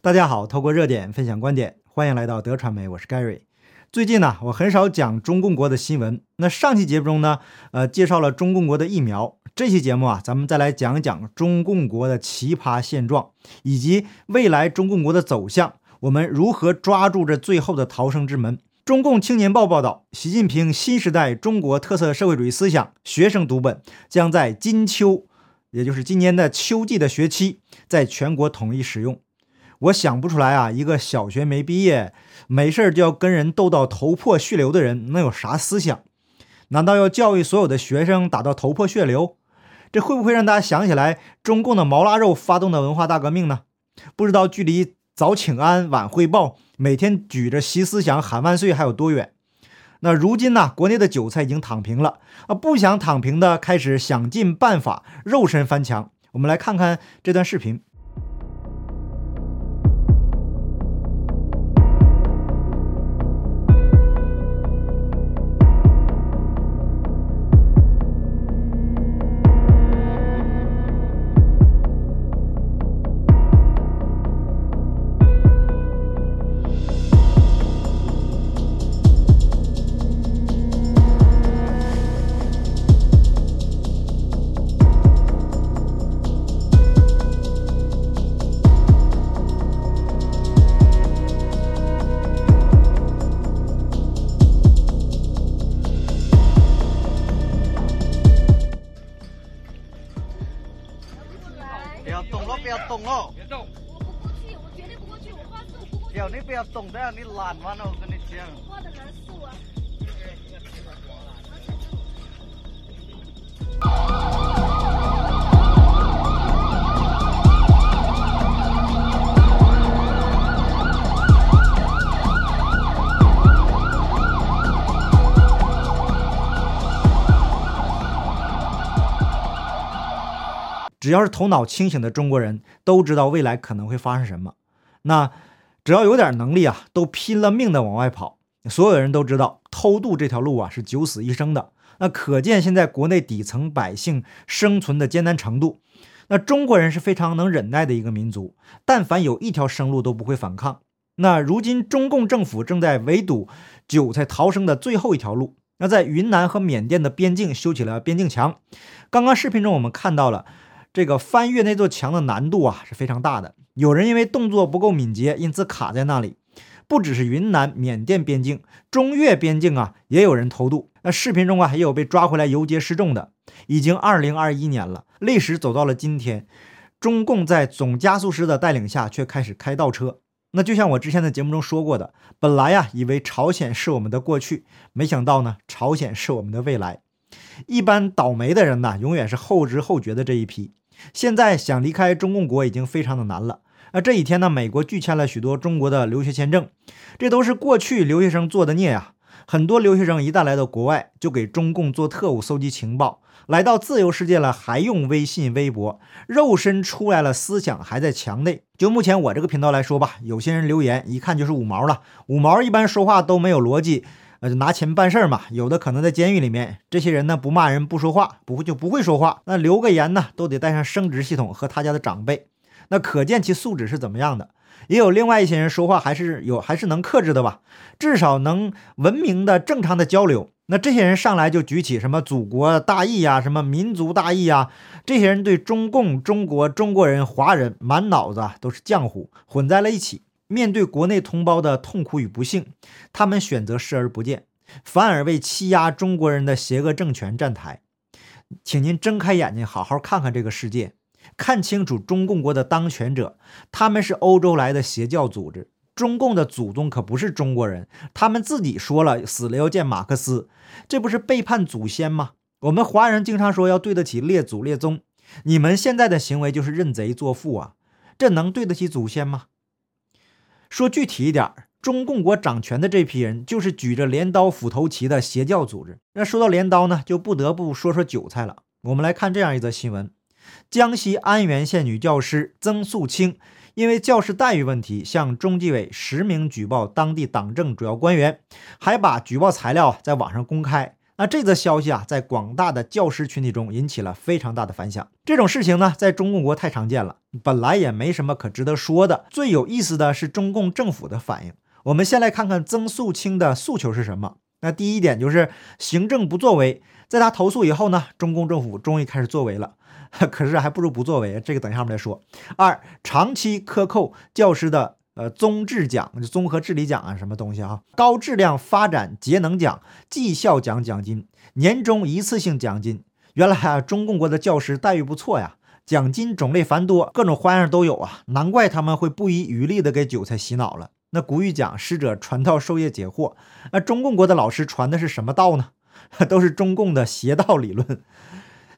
大家好，透过热点分享观点，欢迎来到德传媒，我是 Gary。最近呢，我很少讲中共国的新闻。那上期节目中呢，呃，介绍了中共国的疫苗。这期节目啊，咱们再来讲一讲中共国的奇葩现状，以及未来中共国的走向。我们如何抓住这最后的逃生之门？中共青年报报道，习近平新时代中国特色社会主义思想学生读本将在金秋，也就是今年的秋季的学期，在全国统一使用。我想不出来啊，一个小学没毕业，没事就要跟人斗到头破血流的人，能有啥思想？难道要教育所有的学生打到头破血流？这会不会让大家想起来中共的毛腊肉发动的文化大革命呢？不知道距离早请安晚汇报。每天举着习思想喊万岁还有多远？那如今呢？国内的韭菜已经躺平了啊！不想躺平的开始想尽办法肉身翻墙。我们来看看这段视频。 你拦完了，我跟你讲。 只要是头脑清醒的中国人都知道未来可能会发生什么。那。只要有点能力啊，都拼了命的往外跑。所有人都知道，偷渡这条路啊是九死一生的。那可见现在国内底层百姓生存的艰难程度。那中国人是非常能忍耐的一个民族，但凡有一条生路都不会反抗。那如今中共政府正在围堵韭菜逃生的最后一条路。那在云南和缅甸的边境修起了边境墙。刚刚视频中我们看到了。这个翻越那座墙的难度啊是非常大的，有人因为动作不够敏捷，因此卡在那里。不只是云南、缅甸边境，中越边境啊也有人偷渡。那视频中啊也有被抓回来游街示众的。已经二零二一年了，历史走到了今天，中共在总加速师的带领下却开始开倒车。那就像我之前的节目中说过的，本来呀以为朝鲜是我们的过去，没想到呢朝鲜是我们的未来。一般倒霉的人呢，永远是后知后觉的这一批。现在想离开中共国已经非常的难了。那这几天呢，美国拒签了许多中国的留学签证，这都是过去留学生做的孽呀。很多留学生一旦来到国外，就给中共做特务、搜集情报。来到自由世界了，还用微信、微博，肉身出来了，思想还在墙内。就目前我这个频道来说吧，有些人留言一看就是五毛了。五毛一般说话都没有逻辑。呃，就拿钱办事儿嘛，有的可能在监狱里面。这些人呢，不骂人，不说话，不会就不会说话。那留个言呢，都得带上生殖系统和他家的长辈。那可见其素质是怎么样的。也有另外一些人说话还是有，还是能克制的吧，至少能文明的、正常的交流。那这些人上来就举起什么祖国大义呀，什么民族大义呀，这些人对中共、中国、中国人、华人满脑子都是浆糊，混在了一起。面对国内同胞的痛苦与不幸，他们选择视而不见，反而为欺压中国人的邪恶政权站台。请您睁开眼睛，好好看看这个世界，看清楚中共国的当权者，他们是欧洲来的邪教组织。中共的祖宗可不是中国人，他们自己说了，死了要见马克思，这不是背叛祖先吗？我们华人经常说要对得起列祖列宗，你们现在的行为就是认贼作父啊，这能对得起祖先吗？说具体一点，中共国掌权的这批人就是举着镰刀斧头旗的邪教组织。那说到镰刀呢，就不得不说说韭菜了。我们来看这样一则新闻：江西安源县女教师曾素清因为教师待遇问题，向中纪委实名举报当地党政主要官员，还把举报材料在网上公开。那这则消息啊，在广大的教师群体中引起了非常大的反响。这种事情呢，在中共国太常见了，本来也没什么可值得说的。最有意思的是中共政府的反应。我们先来看看曾素清的诉求是什么。那第一点就是行政不作为。在他投诉以后呢，中共政府终于开始作为了。可是还不如不作为，这个等一下我们再说。二，长期克扣教师的。呃，综治奖综合治理奖啊，什么东西啊？高质量发展节能奖、绩效奖奖金、年终一次性奖金。原来啊，中共国的教师待遇不错呀，奖金种类繁多，各种花样都有啊，难怪他们会不遗余力的给韭菜洗脑了。那古语讲，师者传道授业解惑，那中共国的老师传的是什么道呢？都是中共的邪道理论。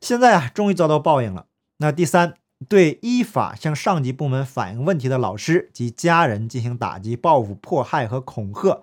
现在啊，终于遭到报应了。那第三。对依法向上级部门反映问题的老师及家人进行打击、报复、迫害和恐吓。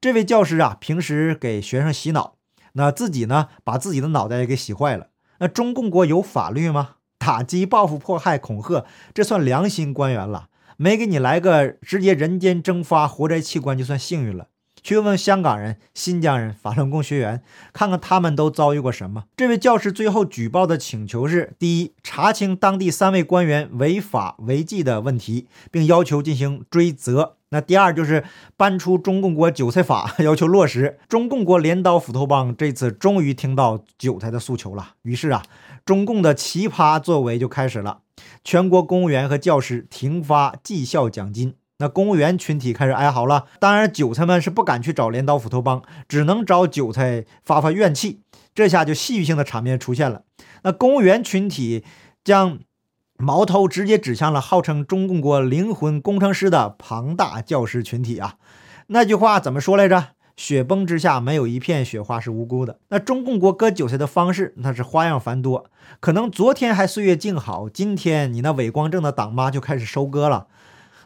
这位教师啊，平时给学生洗脑，那自己呢，把自己的脑袋也给洗坏了。那中共国有法律吗？打击、报复、迫害、恐吓，这算良心官员了？没给你来个直接人间蒸发、活摘器官，就算幸运了。去问问香港人、新疆人、法轮功学员，看看他们都遭遇过什么。这位教师最后举报的请求是：第一，查清当地三位官员违法违纪的问题，并要求进行追责；那第二就是搬出中共国韭菜法，要求落实。中共国镰刀斧头帮这次终于听到韭菜的诉求了，于是啊，中共的奇葩作为就开始了：全国公务员和教师停发绩效奖金。那公务员群体开始哀嚎了，当然韭菜们是不敢去找镰刀斧头帮，只能找韭菜发发怨气。这下就戏剧性的场面出现了。那公务员群体将矛头直接指向了号称中共国灵魂工程师的庞大教师群体啊！那句话怎么说来着？雪崩之下没有一片雪花是无辜的。那中共国割韭菜的方式那是花样繁多，可能昨天还岁月静好，今天你那伟光正的党妈就开始收割了。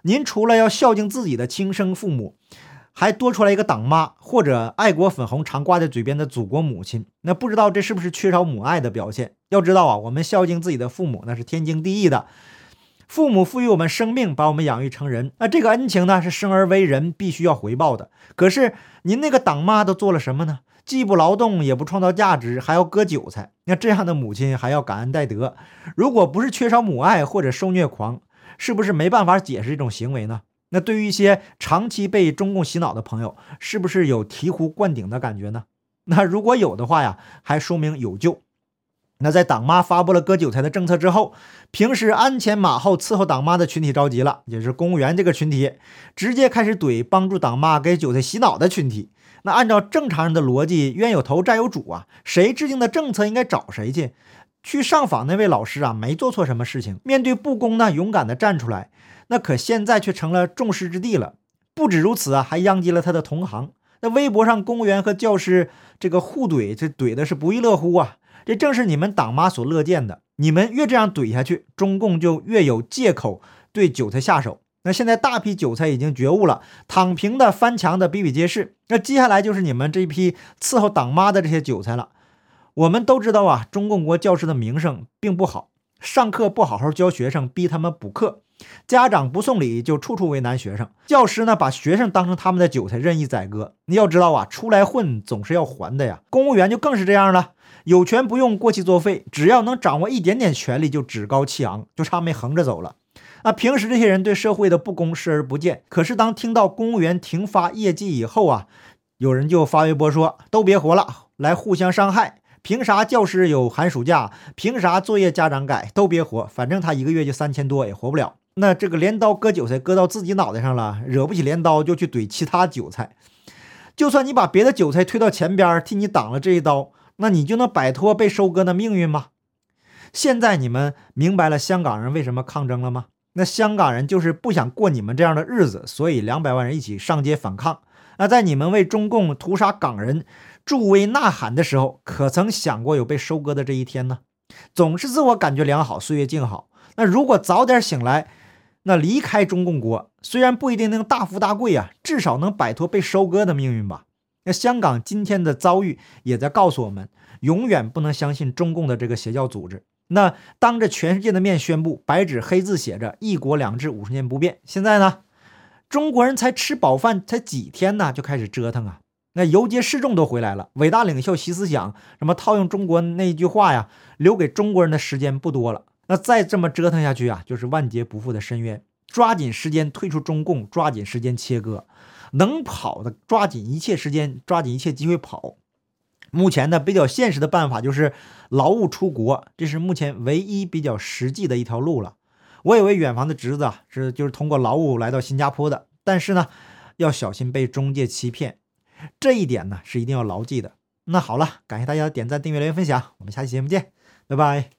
您除了要孝敬自己的亲生父母，还多出来一个党妈或者爱国粉红常挂在嘴边的祖国母亲，那不知道这是不是缺少母爱的表现？要知道啊，我们孝敬自己的父母那是天经地义的，父母赋予我们生命，把我们养育成人，那这个恩情呢是生而为人必须要回报的。可是您那个党妈都做了什么呢？既不劳动，也不创造价值，还要割韭菜，那这样的母亲还要感恩戴德？如果不是缺少母爱或者受虐狂？是不是没办法解释这种行为呢？那对于一些长期被中共洗脑的朋友，是不是有醍醐灌顶的感觉呢？那如果有的话呀，还说明有救。那在党妈发布了割韭菜的政策之后，平时鞍前马后伺候党妈的群体着急了，也是公务员这个群体，直接开始怼帮助党妈给韭菜洗脑的群体。那按照正常人的逻辑，冤有头债有主啊，谁制定的政策应该找谁去。去上访那位老师啊，没做错什么事情，面对不公呢，勇敢的站出来，那可现在却成了众矢之的了。不止如此啊，还殃及了他的同行。那微博上公务员和教师这个互怼，这怼的是不亦乐乎啊！这正是你们党妈所乐见的。你们越这样怼下去，中共就越有借口对韭菜下手。那现在大批韭菜已经觉悟了，躺平的、翻墙的比比皆是。那接下来就是你们这批伺候党妈的这些韭菜了。我们都知道啊，中共国教师的名声并不好，上课不好好教学生，逼他们补课，家长不送礼就处处为难学生，教师呢把学生当成他们的韭菜任意宰割。你要知道啊，出来混总是要还的呀。公务员就更是这样了，有权不用过期作废，只要能掌握一点点权力就趾高气昂，就差没横着走了。那平时这些人对社会的不公视而不见，可是当听到公务员停发业绩以后啊，有人就发微博说：“都别活了，来互相伤害。”凭啥教师有寒暑假？凭啥作业家长改？都别活，反正他一个月就三千多，也活不了。那这个镰刀割韭菜割到自己脑袋上了，惹不起镰刀就去怼其他韭菜。就算你把别的韭菜推到前边替你挡了这一刀，那你就能摆脱被收割的命运吗？现在你们明白了香港人为什么抗争了吗？那香港人就是不想过你们这样的日子，所以两百万人一起上街反抗。那在你们为中共屠杀港人。助威呐喊的时候，可曾想过有被收割的这一天呢？总是自我感觉良好，岁月静好。那如果早点醒来，那离开中共国，虽然不一定能大富大贵啊，至少能摆脱被收割的命运吧。那香港今天的遭遇也在告诉我们，永远不能相信中共的这个邪教组织。那当着全世界的面宣布，白纸黑字写着“一国两制，五十年不变”。现在呢，中国人才吃饱饭才几天呢，就开始折腾啊。那游街示众都回来了，伟大领袖习思想，什么套用中国那句话呀，留给中国人的时间不多了。那再这么折腾下去啊，就是万劫不复的深渊。抓紧时间退出中共，抓紧时间切割，能跑的抓紧一切时间，抓紧一切机会跑。目前呢，比较现实的办法就是劳务出国，这是目前唯一比较实际的一条路了。我有位远房的侄子啊，是就是通过劳务来到新加坡的，但是呢，要小心被中介欺骗。这一点呢是一定要牢记的。那好了，感谢大家的点赞、订阅、留言、分享，我们下期节目见，拜拜。